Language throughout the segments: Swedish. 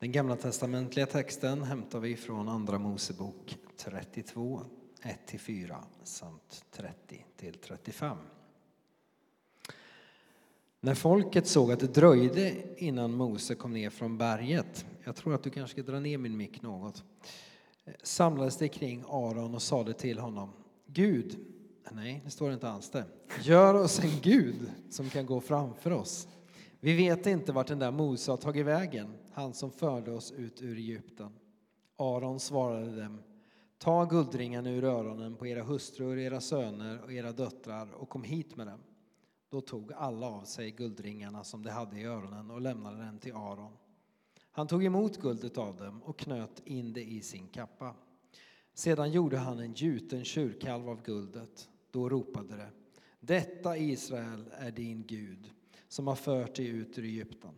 Den gamla testamentliga texten hämtar vi från Andra Mosebok 32, 1-4 samt 30-35. När folket såg att det dröjde innan Mose kom ner från berget, jag tror att du kanske ska dra ner min mick något, eh, samlades de kring Aron och sade till honom, Gud, nej, det står inte alls det, gör oss en Gud som kan gå framför oss. Vi vet inte vart den där Mose har tagit vägen, han som förde oss ut ur Egypten. Aron svarade dem, ta guldringarna ur öronen på era hustrur, era söner och era döttrar och kom hit med dem. Då tog alla av sig guldringarna som de hade i öronen och lämnade dem till Aron. Han tog emot guldet av dem och knöt in det i sin kappa. Sedan gjorde han en gjuten tjurkalv av guldet. Då ropade det, detta Israel är din Gud som har fört dig ut ur Egypten.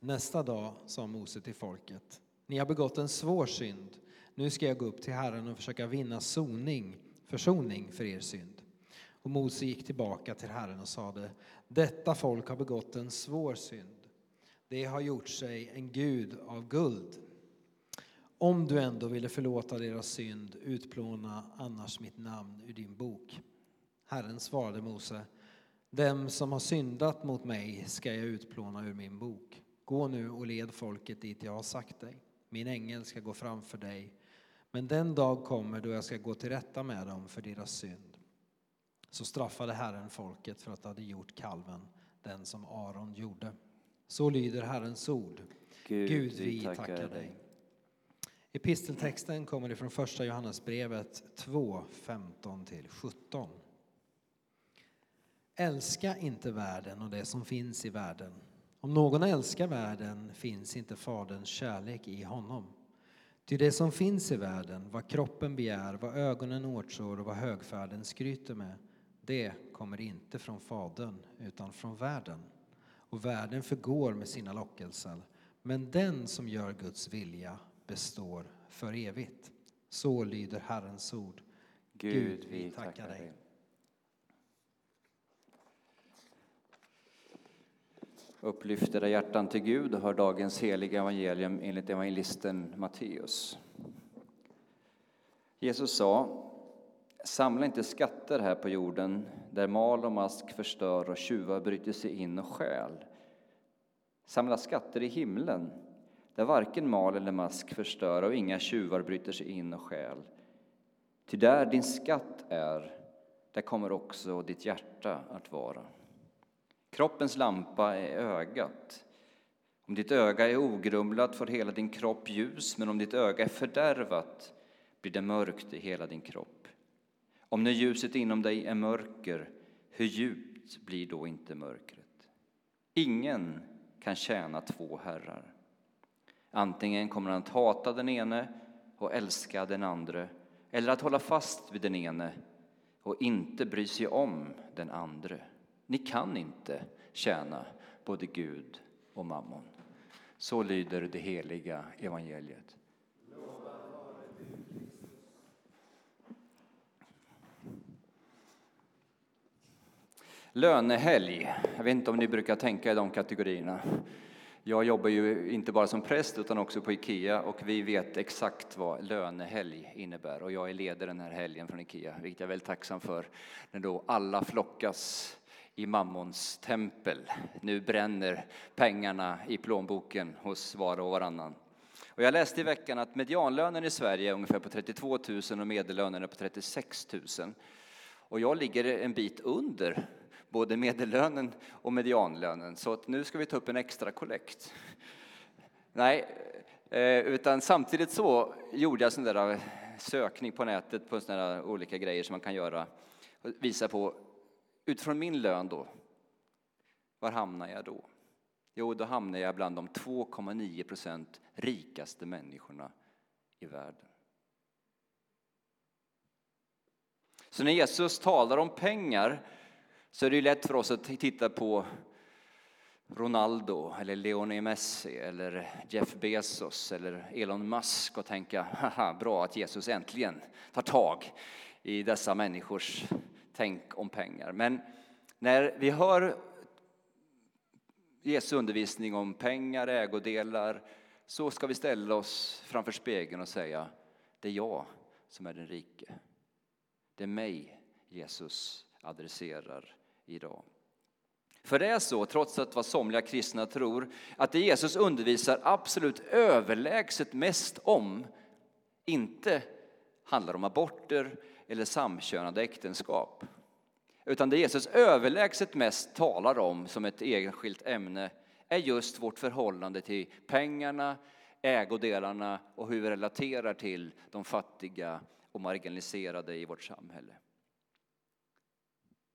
Nästa dag sa Mose till folket, ni har begått en svår synd. Nu ska jag gå upp till Herren och försöka vinna soning, försoning för er synd. Och Mose gick tillbaka till Herren och sade, detta folk har begått en svår synd. Det har gjort sig en gud av guld. Om du ändå ville förlåta deras synd, utplåna annars mitt namn ur din bok. Herren svarade Mose, dem som har syndat mot mig ska jag utplåna ur min bok. Gå nu och led folket dit jag har sagt dig. Min ängel ska gå framför dig. Men den dag kommer då jag ska gå till rätta med dem för deras synd. Så straffade Herren folket för att de hade gjort kalven, den som Aron gjorde. Så lyder Herrens ord. Gud, Gud vi tackar, tackar dig. Episteltexten kommer ifrån första Johannesbrevet 2, 15-17. Älska inte världen och det som finns i världen. Om någon älskar världen finns inte Faderns kärlek i honom. Ty det som finns i världen, vad kroppen begär, vad ögonen åtrår och vad högfärden skryter med, det kommer inte från Fadern utan från världen. Och världen förgår med sina lockelser, men den som gör Guds vilja består för evigt. Så lyder Herrens ord. Gud, vi tackar dig. Upplyft era hjärtan till Gud och hör dagens heliga evangelium enligt evangelisten Matteus. Jesus sa, samla inte skatter här på jorden där mal och mask förstör och tjuvar bryter sig in och stjäl. Samla skatter i himlen där varken mal eller mask förstör och inga tjuvar bryter sig in och stjäl. Ty där din skatt är, där kommer också ditt hjärta att vara. Kroppens lampa är ögat. Om ditt öga är ogrumlat får hela din kropp ljus, men om ditt öga är fördärvat blir det mörkt i hela din kropp. Om nu ljuset inom dig är mörker, hur djupt blir då inte mörkret? Ingen kan tjäna två herrar. Antingen kommer han att hata den ene och älska den andre, eller att hålla fast vid den ene och inte bry sig om den andre. Ni kan inte tjäna både Gud och mammon. Så lyder det heliga evangeliet. Lönehelg. Jag vet inte om ni brukar tänka i de kategorierna. Jag jobbar ju inte bara som präst utan också på Ikea och vi vet exakt vad lönehelg innebär och jag är ledare den här helgen från Ikea, vilket jag är väldigt tacksam för, när då alla flockas i Mammons tempel. Nu bränner pengarna i plånboken hos var och varannan. Och jag läste i veckan att medianlönen i Sverige är ungefär på 32 000 och medellönen är på 36 000. Och jag ligger en bit under både medellönen och medianlönen, så att nu ska vi ta upp en extra kollekt. Nej, eh, utan samtidigt så gjorde jag sån där eh, sökning på nätet på såna där olika grejer som man kan göra och visa på utifrån min lön då, var hamnar jag då? Jo, då hamnar jag bland de 2,9 procent rikaste människorna i världen. Så när Jesus talar om pengar så är det lätt för oss att titta på Ronaldo eller Lionel Messi eller Jeff Bezos eller Elon Musk och tänka haha, bra att Jesus äntligen tar tag i dessa människors tänk om pengar. Men när vi hör Jesu undervisning om pengar, ägodelar så ska vi ställa oss framför spegeln och säga det är jag som är den rike. Det är mig Jesus adresserar idag. För det är så, trots att vad somliga kristna tror, att det Jesus undervisar absolut överlägset mest om inte handlar om aborter eller samkönade äktenskap. Utan det Jesus överlägset mest talar om som ett enskilt ämne är just vårt förhållande till pengarna, ägodelarna och hur vi relaterar till de fattiga och marginaliserade i vårt samhälle.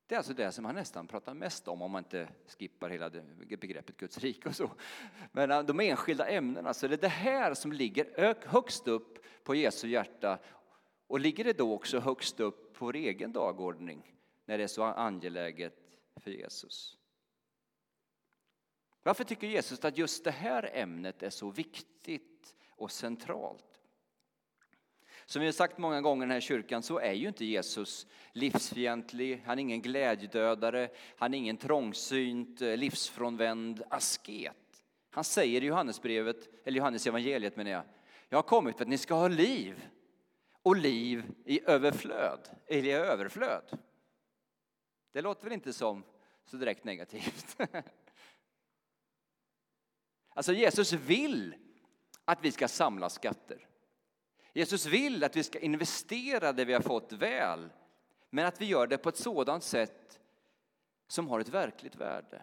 Det är alltså det som han nästan pratar mest om, om man inte skippar hela begreppet Guds rike och så. Men eh, de enskilda ämnena, så det är det här som ligger högst upp på Jesu hjärta. Och ligger det då också högst upp på vår egen dagordning när det är så angeläget för Jesus? Varför tycker Jesus att just det här ämnet är så viktigt och centralt? Som vi har sagt många gånger i den här kyrkan så är ju inte Jesus livsfientlig, han är ingen glädjedödare, han är ingen trångsynt, eh, livsfrånvänd asket. Han säger i Johannesbrevet, eller Johannes evangeliet menar jag, jag har kommit för att ni ska ha liv och liv i överflöd, eller i överflöd. Det låter väl inte som så direkt negativt? Alltså Jesus vill att vi ska samla skatter. Jesus vill att vi ska investera det vi har fått väl, men att vi gör det på ett sådant sätt som har ett verkligt värde.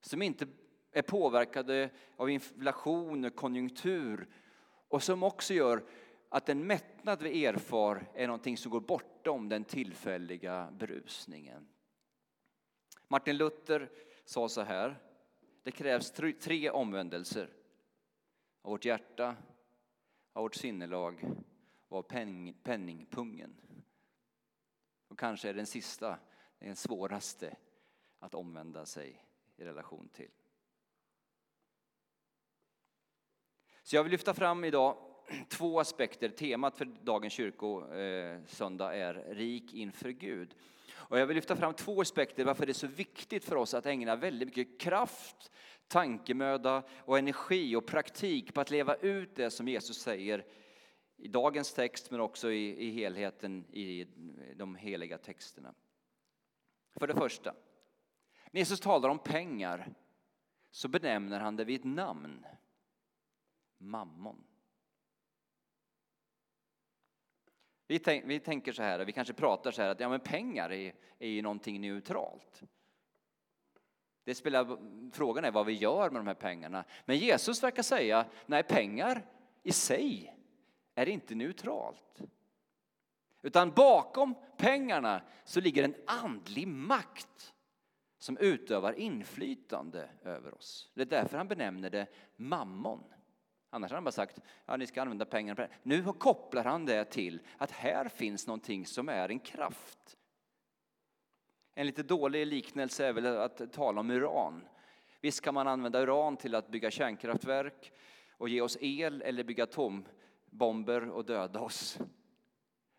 Som inte är påverkade av inflation och konjunktur och som också gör att den mättnad vi erfar är någonting som går bortom den tillfälliga berusningen. Martin Luther sa så här, det krävs tre omvändelser av vårt hjärta, av vårt sinnelag och av penning, penningpungen. Och kanske är den sista den svåraste att omvända sig i relation till. Så jag vill lyfta fram idag två aspekter. Temat för dagens kyrkosöndag är rik inför Gud. Och jag vill lyfta fram två aspekter varför det är så viktigt för oss att ägna väldigt mycket kraft, tankemöda och energi och praktik på att leva ut det som Jesus säger i dagens text men också i, i helheten i de heliga texterna. För det första, när Jesus talar om pengar så benämner han det vid ett namn. Mammon. Vi, tänk, vi tänker så här, vi kanske pratar så här att ja, men pengar är, är ju någonting neutralt. Det spelar, frågan är vad vi gör med de här pengarna. Men Jesus verkar säga, nej pengar i sig är inte neutralt. Utan bakom pengarna så ligger en andlig makt som utövar inflytande över oss. Det är därför han benämner det mammon. Annars hade han bara sagt att ni ska använda pengarna. Nu kopplar han det till att här finns någonting som är en kraft. En lite dålig liknelse är väl att tala om uran. Visst kan man använda uran till att bygga kärnkraftverk och ge oss el eller bygga atombomber och döda oss.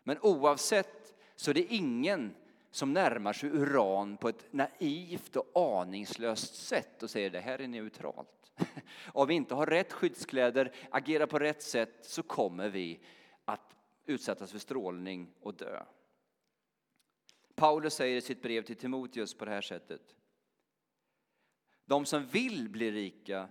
Men oavsett så är det ingen som närmar sig uran på ett naivt och aningslöst sätt och säger det här är neutralt. Om vi inte har rätt skyddskläder, agerar på rätt sätt så kommer vi att utsättas för strålning och dö. Paulus säger i sitt brev till Timoteus på det här sättet. De som vill bli rika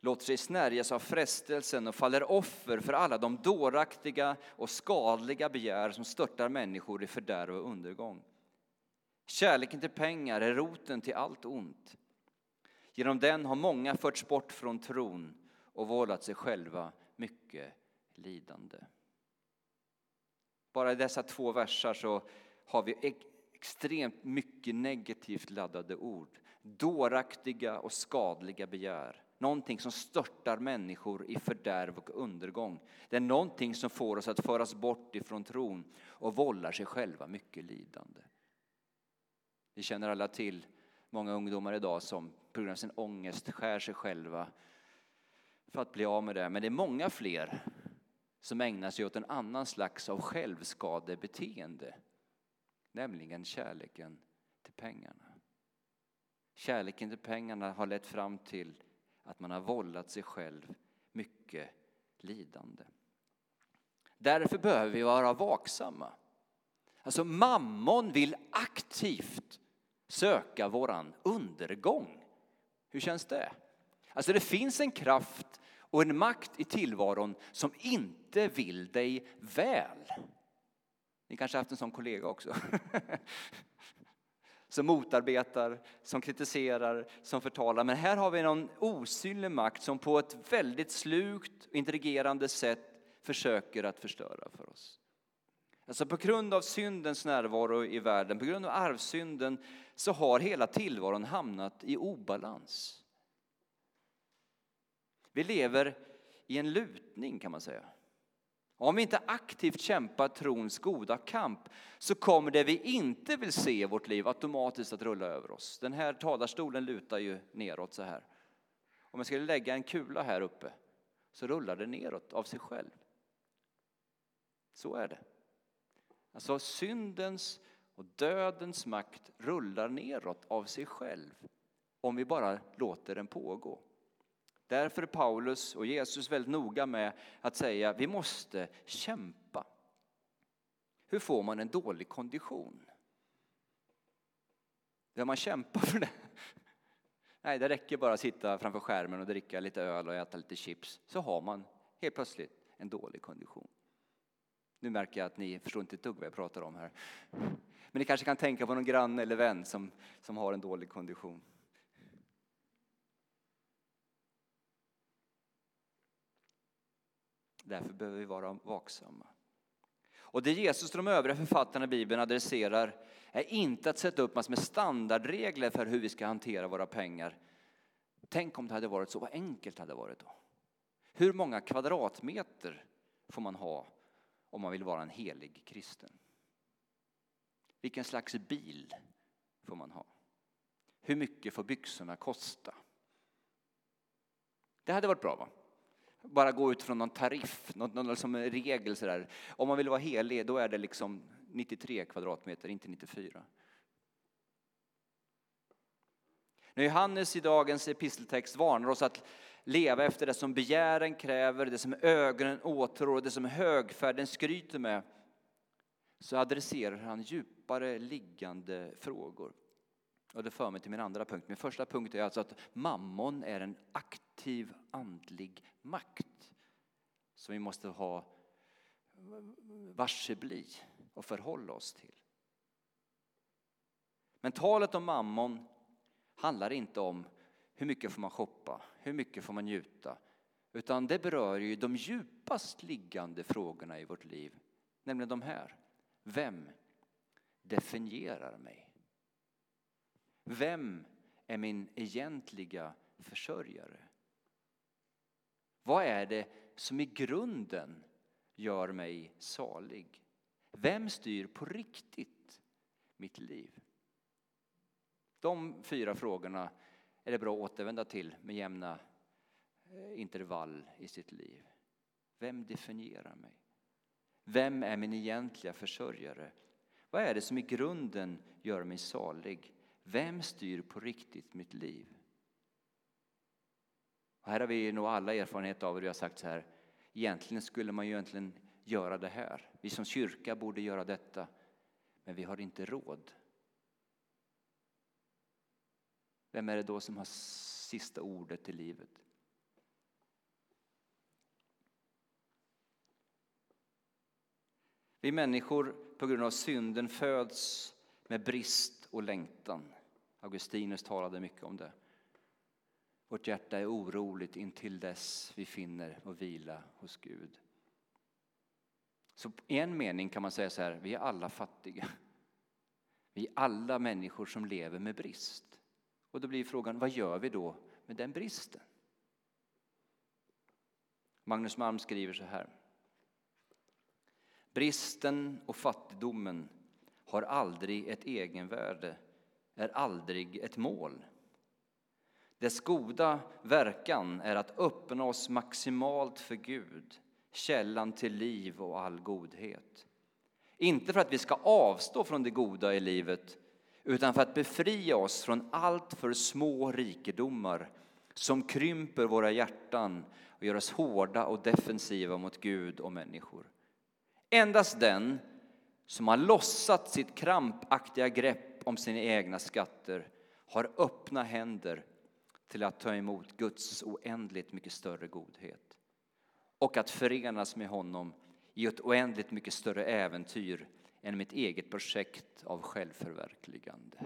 låter sig snärjas av frestelsen och faller offer för alla de dåraktiga och skadliga begär som störtar människor i fördärv och undergång. Kärleken till pengar är roten till allt ont. Genom den har många förts bort från tron och vållat sig själva mycket lidande. Bara i dessa två versar så har vi extremt mycket negativt laddade ord. Dåraktiga och skadliga begär. Någonting som störtar människor i fördärv och undergång. Det är någonting som får oss att föras bort ifrån tron och vållar sig själva mycket lidande. Vi känner alla till många ungdomar idag som på grund av sin ångest skär sig själva för att bli av med det. Men det är många fler som ägnar sig åt en annan slags av självskadebeteende. Nämligen kärleken till pengarna. Kärleken till pengarna har lett fram till att man har vållat sig själv mycket lidande. Därför behöver vi vara vaksamma. Alltså mammon vill aktivt söka våran undergång. Hur känns det? Alltså det finns en kraft och en makt i tillvaron som inte vill dig väl. Ni kanske har haft en sån kollega också. som motarbetar, som kritiserar, som förtalar. Men här har vi någon osynlig makt som på ett väldigt slukt och intrigerande sätt försöker att förstöra för oss. Alltså på grund av syndens närvaro i världen, på grund av arvsynden, så har hela tillvaron hamnat i obalans. Vi lever i en lutning kan man säga. Om vi inte aktivt kämpar trons goda kamp så kommer det vi inte vill se i vårt liv automatiskt att rulla över oss. Den här talarstolen lutar ju neråt så här. Om jag skulle lägga en kula här uppe så rullar det neråt av sig själv. Så är det. Alltså syndens och dödens makt rullar neråt av sig själv om vi bara låter den pågå. Därför är Paulus och Jesus väldigt noga med att säga vi måste kämpa. Hur får man en dålig kondition? Behöver man kämpa för det? Nej, det räcker bara att sitta framför skärmen och dricka lite öl och äta lite chips så har man helt plötsligt en dålig kondition. Nu märker jag att ni förstår inte ett dugg vad jag pratar om här. Men ni kanske kan tänka på någon granne eller vän som, som har en dålig kondition. Därför behöver vi vara vaksamma. Och det Jesus och de övriga författarna i Bibeln adresserar är inte att sätta upp massor med standardregler för hur vi ska hantera våra pengar. Tänk om det hade varit så, vad enkelt det hade varit då. Hur många kvadratmeter får man ha om man vill vara en helig kristen? Vilken slags bil får man ha? Hur mycket får byxorna kosta? Det hade varit bra va? bara gå ut från någon tariff, någon, någon liksom regel sådär. Om man vill vara helig, då är det liksom 93 kvadratmeter, inte 94. När Johannes i dagens episteltext varnar oss att leva efter det som begären kräver, det som ögonen åtrår och det som högfärden skryter med, så adresserar han djupare liggande frågor. Och det för mig till min andra punkt. Min första punkt är alltså att mammon är en aktiv andlig makt som vi måste ha varse bli och förhålla oss till. Men talet om mammon handlar inte om hur mycket får man shoppa, hur mycket får man njuta, utan det berör ju de djupast liggande frågorna i vårt liv, nämligen de här. Vem definierar mig? Vem är min egentliga försörjare? Vad är det som i grunden gör mig salig? Vem styr på riktigt mitt liv? De fyra frågorna är det bra att återvända till med jämna eh, intervall i sitt liv. Vem definierar mig? Vem är min egentliga försörjare? Vad är det som i grunden gör mig salig? Vem styr på riktigt mitt liv? Och här har vi nog alla erfarenhet av det. Vi har sagt så här, egentligen skulle man ju egentligen göra det här. Vi som kyrka borde göra detta, men vi har inte råd. Vem är det då som har sista ordet i livet? Vi människor på grund av synden föds med brist och längtan. Augustinus talade mycket om det. Vårt hjärta är oroligt intill dess vi finner och vila hos Gud. Så i en mening kan man säga så här, vi är alla fattiga. Vi är alla människor som lever med brist. Och då blir frågan, vad gör vi då med den bristen? Magnus Malm skriver så här. Bristen och fattigdomen har aldrig ett egenvärde, är aldrig ett mål. Dess goda verkan är att öppna oss maximalt för Gud, källan till liv och all godhet. Inte för att vi ska avstå från det goda i livet, utan för att befria oss från allt för små rikedomar som krymper våra hjärtan och gör oss hårda och defensiva mot Gud och människor. Endast den som har lossat sitt krampaktiga grepp om sina egna skatter har öppna händer till att ta emot Guds oändligt mycket större godhet och att förenas med honom i ett oändligt mycket större äventyr än mitt eget projekt av självförverkligande.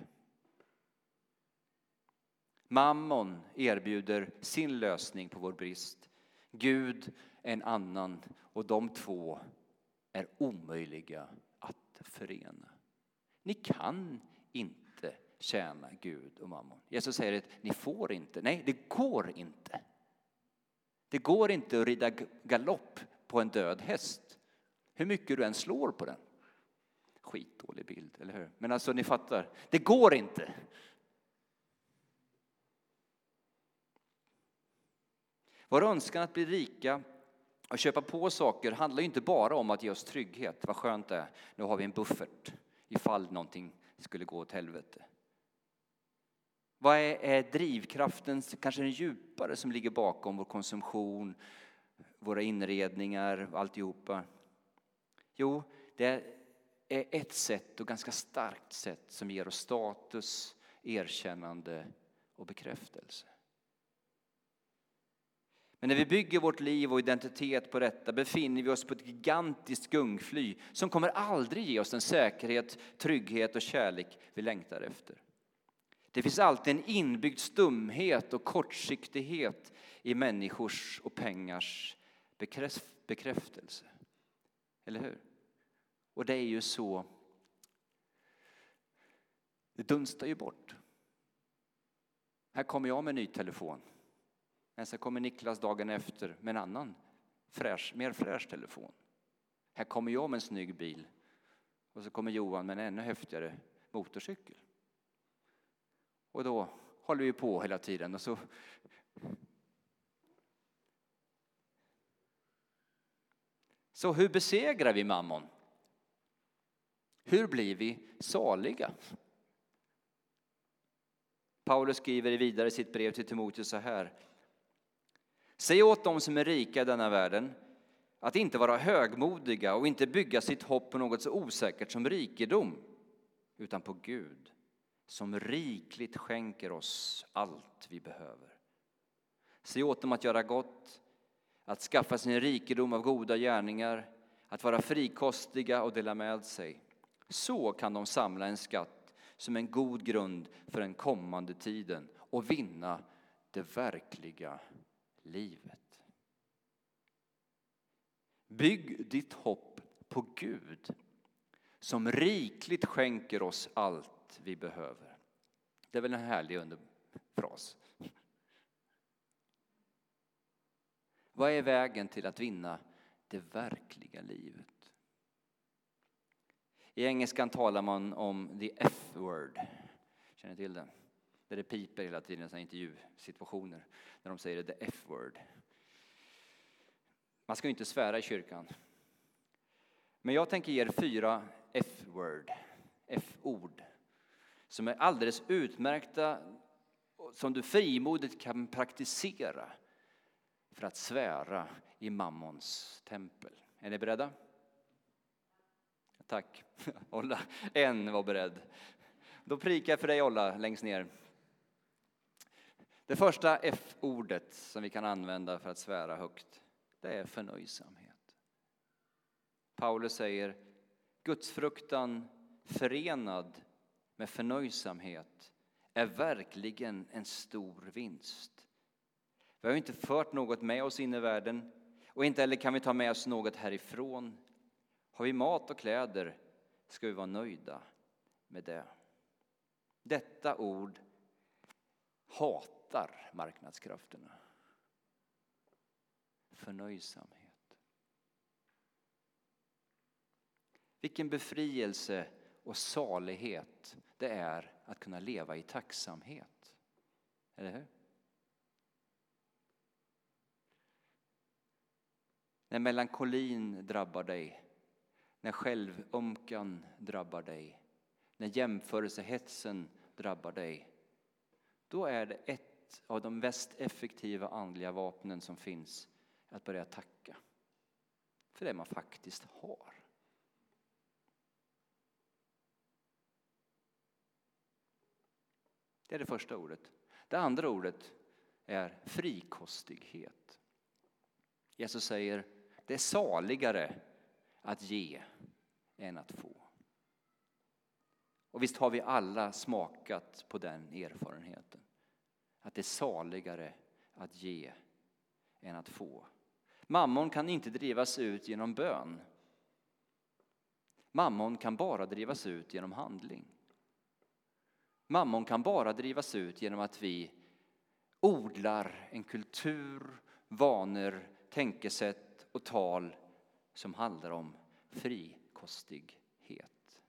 Mammon erbjuder sin lösning på vår brist. Gud en annan och de två är omöjliga att förena. Ni kan inte tjäna Gud och mammon. Jesus säger att ni får inte. Nej, det går inte. Det går inte att rida galopp på en död häst, hur mycket du än slår på den. Skitdålig bild, eller hur? Men alltså, ni fattar. Det går inte. Vår önskan att bli rika och köpa på saker handlar inte bara om att ge oss trygghet. Vad skönt det är, nu har vi en buffert ifall någonting skulle gå åt helvete. Vad är, är drivkraften, kanske den djupare, som ligger bakom vår konsumtion, våra inredningar, alltihopa? Jo, det är är ett sätt och ganska starkt sätt som ger oss status, erkännande och bekräftelse. Men när vi bygger vårt liv och identitet på detta befinner vi oss på ett gigantiskt gungfly som kommer aldrig ge oss den säkerhet, trygghet och kärlek vi längtar efter. Det finns alltid en inbyggd stumhet och kortsiktighet i människors och pengars bekräftelse. Eller hur? Och det är ju så, det dunstar ju bort. Här kommer jag med en ny telefon. Men sen kommer Niklas dagen efter med en annan fräsch, mer fräsch telefon. Här kommer jag med en snygg bil och så kommer Johan med en ännu häftigare motorcykel. Och då håller vi på hela tiden och så Så hur besegrar vi mammon? Hur blir vi saliga? Paulus skriver vidare i sitt brev till Timoteus så här. Säg åt dem som är rika i denna världen att inte vara högmodiga och inte bygga sitt hopp på något så osäkert som rikedom, utan på Gud som rikligt skänker oss allt vi behöver. Säg åt dem att göra gott, att skaffa sin rikedom av goda gärningar, att vara frikostiga och dela med sig. Så kan de samla en skatt som en god grund för den kommande tiden och vinna det verkliga livet. Bygg ditt hopp på Gud som rikligt skänker oss allt vi behöver. Det är väl en härlig underfras. Vad är vägen till att vinna det verkliga livet? I engelskan talar man om the F-word. Känner ni till det? Där det piper hela tiden i intervjusituationer när de säger the F-word. Man ska ju inte svära i kyrkan. Men jag tänker ge er fyra F-word, F-ord, som är alldeles utmärkta som du frimodigt kan praktisera för att svära i Mammons tempel. Är ni beredda? Tack. Olla, en var beredd. Då prikar jag för dig, Olla, längst ner. Det första F-ordet som vi kan använda för att svära högt, det är förnöjsamhet. Paulus säger Gudsfruktan förenad med förnöjsamhet är verkligen en stor vinst. Vi har inte fört något med oss in i världen och inte heller kan vi ta med oss något härifrån. Har vi mat och kläder ska vi vara nöjda med det. Detta ord hatar marknadskrafterna. Förnöjsamhet. Vilken befrielse och salighet det är att kunna leva i tacksamhet. Eller hur? När melankolin drabbar dig, när självömkan drabbar dig, när jämförelsehetsen drabbar dig, då är det ett av de mest effektiva andliga vapnen som finns att börja tacka för det man faktiskt har. Det är det första ordet. Det andra ordet är frikostighet. Jesus säger det är saligare att ge än att få. Och visst har vi alla smakat på den erfarenheten. Att det är saligare att ge än att få. Mammon kan inte drivas ut genom bön. Mammon kan bara drivas ut genom handling. Mammon kan bara drivas ut genom att vi odlar en kultur, vanor, tänkesätt och tal som handlar om frikostighet.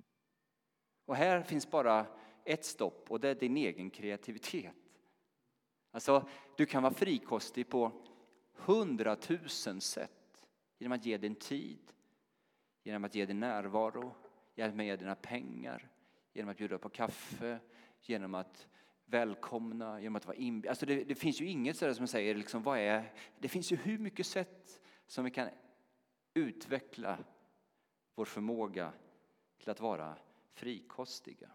Och här finns bara ett stopp och det är din egen kreativitet. Alltså, du kan vara frikostig på hundratusen sätt genom att ge din tid, genom att ge din närvaro, genom att ge dina pengar, genom att bjuda på kaffe, genom att välkomna, genom att vara inbjuden. Alltså det, det, finns ju inget sådär som säger liksom, vad är... Det finns ju hur mycket sätt som vi kan utveckla vår förmåga till att vara frikostiga.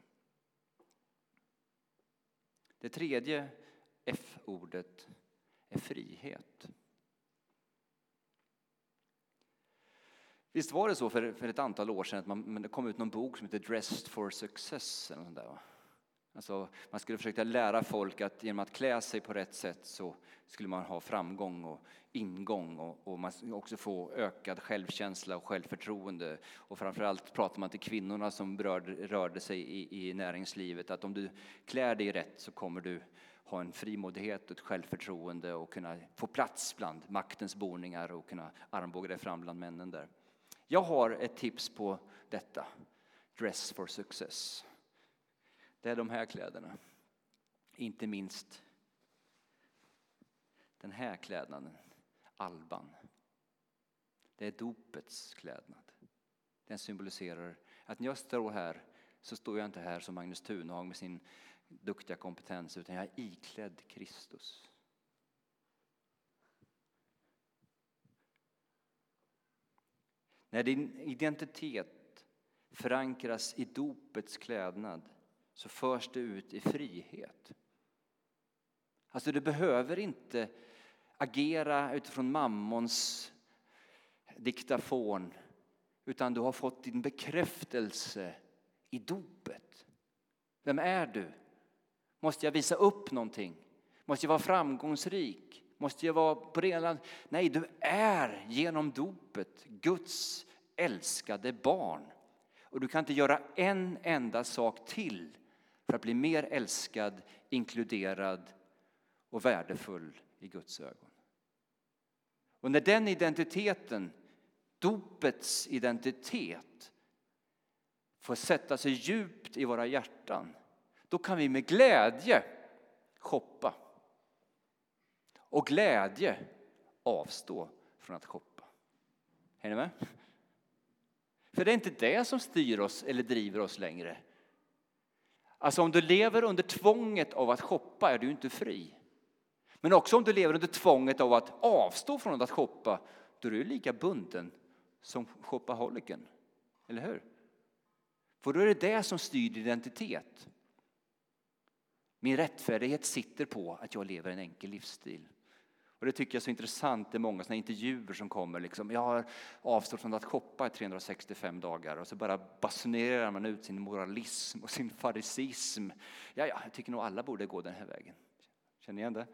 Det tredje F-ordet är frihet. Visst var det så för, för ett antal år sedan att man, det kom ut någon bok som heter Dressed for Success? Eller sånt där, va? Alltså, man skulle försöka lära folk att genom att klä sig på rätt sätt så skulle man ha framgång och ingång och, och man skulle också få ökad självkänsla och självförtroende. Och framförallt pratar man till kvinnorna som rörde, rörde sig i, i näringslivet att om du klär dig rätt så kommer du ha en frimodighet och ett självförtroende och kunna få plats bland maktens boningar och kunna armbåga dig fram bland männen där. Jag har ett tips på detta. Dress for success. Det är de här kläderna. Inte minst den här klädnaden, alban. Det är dopets klädnad. Den symboliserar att när jag står här så står jag inte här som Magnus Thunhag med sin duktiga kompetens utan jag är iklädd Kristus. När din identitet förankras i dopets klädnad så förs det ut i frihet. Alltså du behöver inte agera utifrån mammons diktafon utan du har fått din bekräftelse i dopet. Vem är du? Måste jag visa upp någonting? Måste jag vara framgångsrik? Måste jag vara på det ena? Nej, du är genom dopet Guds älskade barn. Och du kan inte göra en enda sak till för att bli mer älskad, inkluderad och värdefull i Guds ögon. Och när den identiteten, dopets identitet, får sätta sig djupt i våra hjärtan, då kan vi med glädje shoppa. Och glädje avstå från att shoppa. Är ni med? För det är inte det som styr oss eller driver oss längre. Alltså om du lever under tvånget av att shoppa är du inte fri. Men också om du lever under tvånget av att avstå från att shoppa, då är du lika bunden som shopaholiken. Eller hur? För då är det det som styr din identitet. Min rättfärdighet sitter på att jag lever en enkel livsstil. Och det tycker jag är så intressant. Det är många såna intervjuer som kommer. Liksom, jag har avstått från att shoppa i 365 dagar och så bara basunerar man ut sin moralism och sin farisism. Ja, ja, jag tycker nog alla borde gå den här vägen. Känner ni igen det?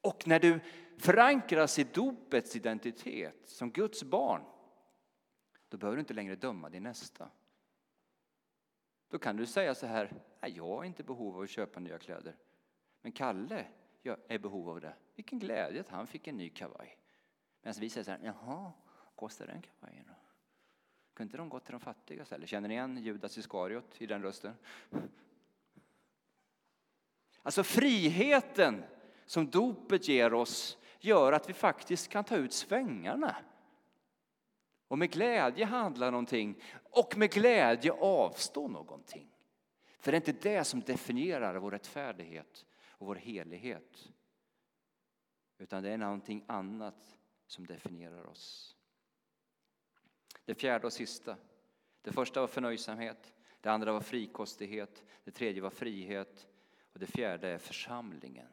Och när du förankras i dopets identitet som Guds barn, då behöver du inte längre döma din nästa. Då kan du säga så här, jag har inte behov av att köpa nya kläder. Men Kalle jag är i behov av det. Vilken glädje att han fick en ny kavaj. Medan vi säger så här, jaha, kostar den kavajen då? Kunde inte de gått till de fattiga istället? Känner ni igen Judas Iskariot i den rösten? Alltså friheten som dopet ger oss gör att vi faktiskt kan ta ut svängarna. Och med glädje handla någonting och med glädje avstå någonting. För det är inte det som definierar vår rättfärdighet och vår helighet. Utan det är någonting annat som definierar oss. Det fjärde och sista. Det första var förnöjsamhet, det andra var frikostighet, det tredje var frihet och det fjärde är församlingen.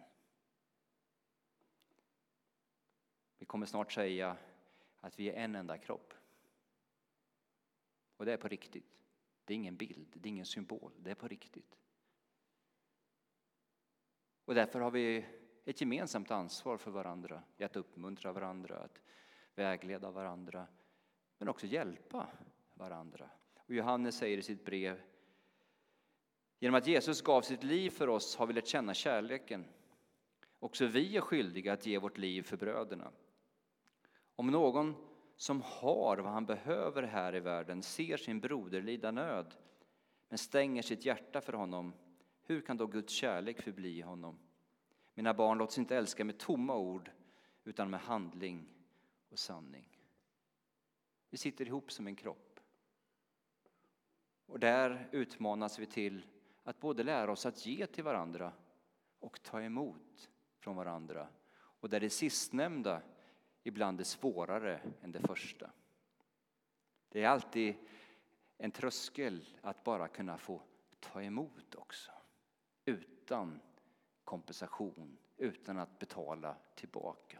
Vi kommer snart säga att vi är en enda kropp. Och det är på riktigt. Det är ingen bild, det är ingen symbol, det är på riktigt. Och därför har vi ett gemensamt ansvar för varandra, i att uppmuntra varandra, att vägleda varandra, men också hjälpa varandra. Och Johannes säger i sitt brev, genom att Jesus gav sitt liv för oss har vi lärt känna kärleken. Också vi är skyldiga att ge vårt liv för bröderna. Om någon som har vad han behöver här i världen ser sin broder lida nöd men stänger sitt hjärta för honom, hur kan då Guds kärlek förbli i honom? Mina barn, låt oss inte älska med tomma ord utan med handling och sanning. Vi sitter ihop som en kropp. Och där utmanas vi till att både lära oss att ge till varandra och ta emot från varandra. Och där det sistnämnda ibland är svårare än det första. Det är alltid en tröskel att bara kunna få ta emot också. Utan kompensation, utan att betala tillbaka.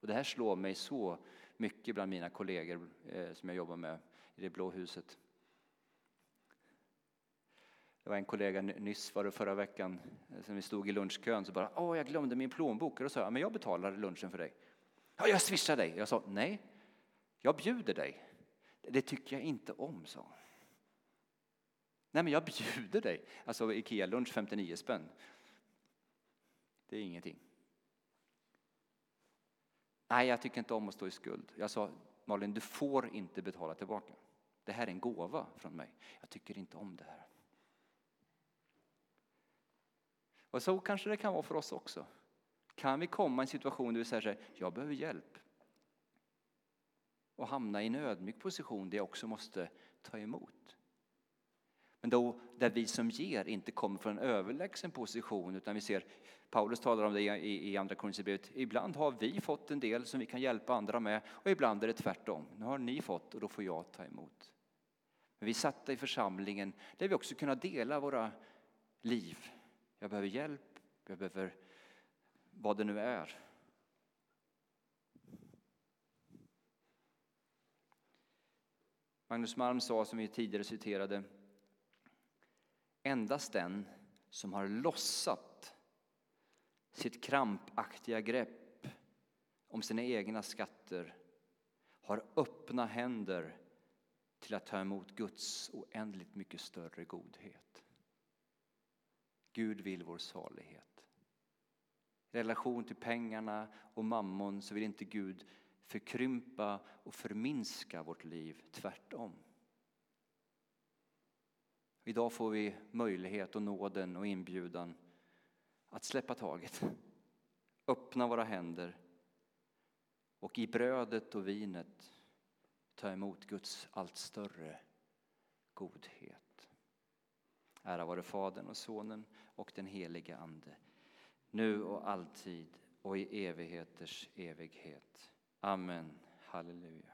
Och det här slår mig så mycket bland mina kollegor eh, som jag jobbar med i det blå huset. Det var en kollega nyss, var det förra veckan, eh, som vi stod i lunchkön så bara åh, jag glömde min plånbok. Och då sa jag, men jag betalar lunchen för dig. Ja, jag swishar dig. Jag sa, nej, jag bjuder dig. Det tycker jag inte om, sa hon. Nej, men jag bjuder dig. Alltså Ikea-lunch 59 spänn. Det är ingenting. Nej, jag tycker inte om att stå i skuld. Jag sa, Malin, du får inte betala tillbaka. Det här är en gåva från mig. Jag tycker inte om det här. Och så kanske det kan vara för oss också. Kan vi komma i en situation där vi säger jag behöver hjälp. Och hamna i en ödmjuk position där jag också måste ta emot. Men då där vi som ger inte kommer från en överlägsen position utan vi ser, Paulus talar om det i, i Andra Korinthierbrevet, ibland har vi fått en del som vi kan hjälpa andra med och ibland är det tvärtom. Nu har ni fått och då får jag ta emot. Men vi är satta i församlingen där vi också kunnat dela våra liv. Jag behöver hjälp, jag behöver vad det nu är. Magnus Malm sa, som vi tidigare citerade, endast den som har lossat sitt krampaktiga grepp om sina egna skatter har öppna händer till att ta emot Guds oändligt mycket större godhet. Gud vill vår salighet I relation till pengarna och mammon så vill inte Gud förkrympa och förminska vårt liv, tvärtom. Idag får vi möjlighet och nåden och inbjudan att släppa taget, öppna våra händer och i brödet och vinet ta emot Guds allt större godhet. Ära vare Fadern och Sonen och den helige Ande nu och alltid och i evigheters evighet. Amen. Halleluja.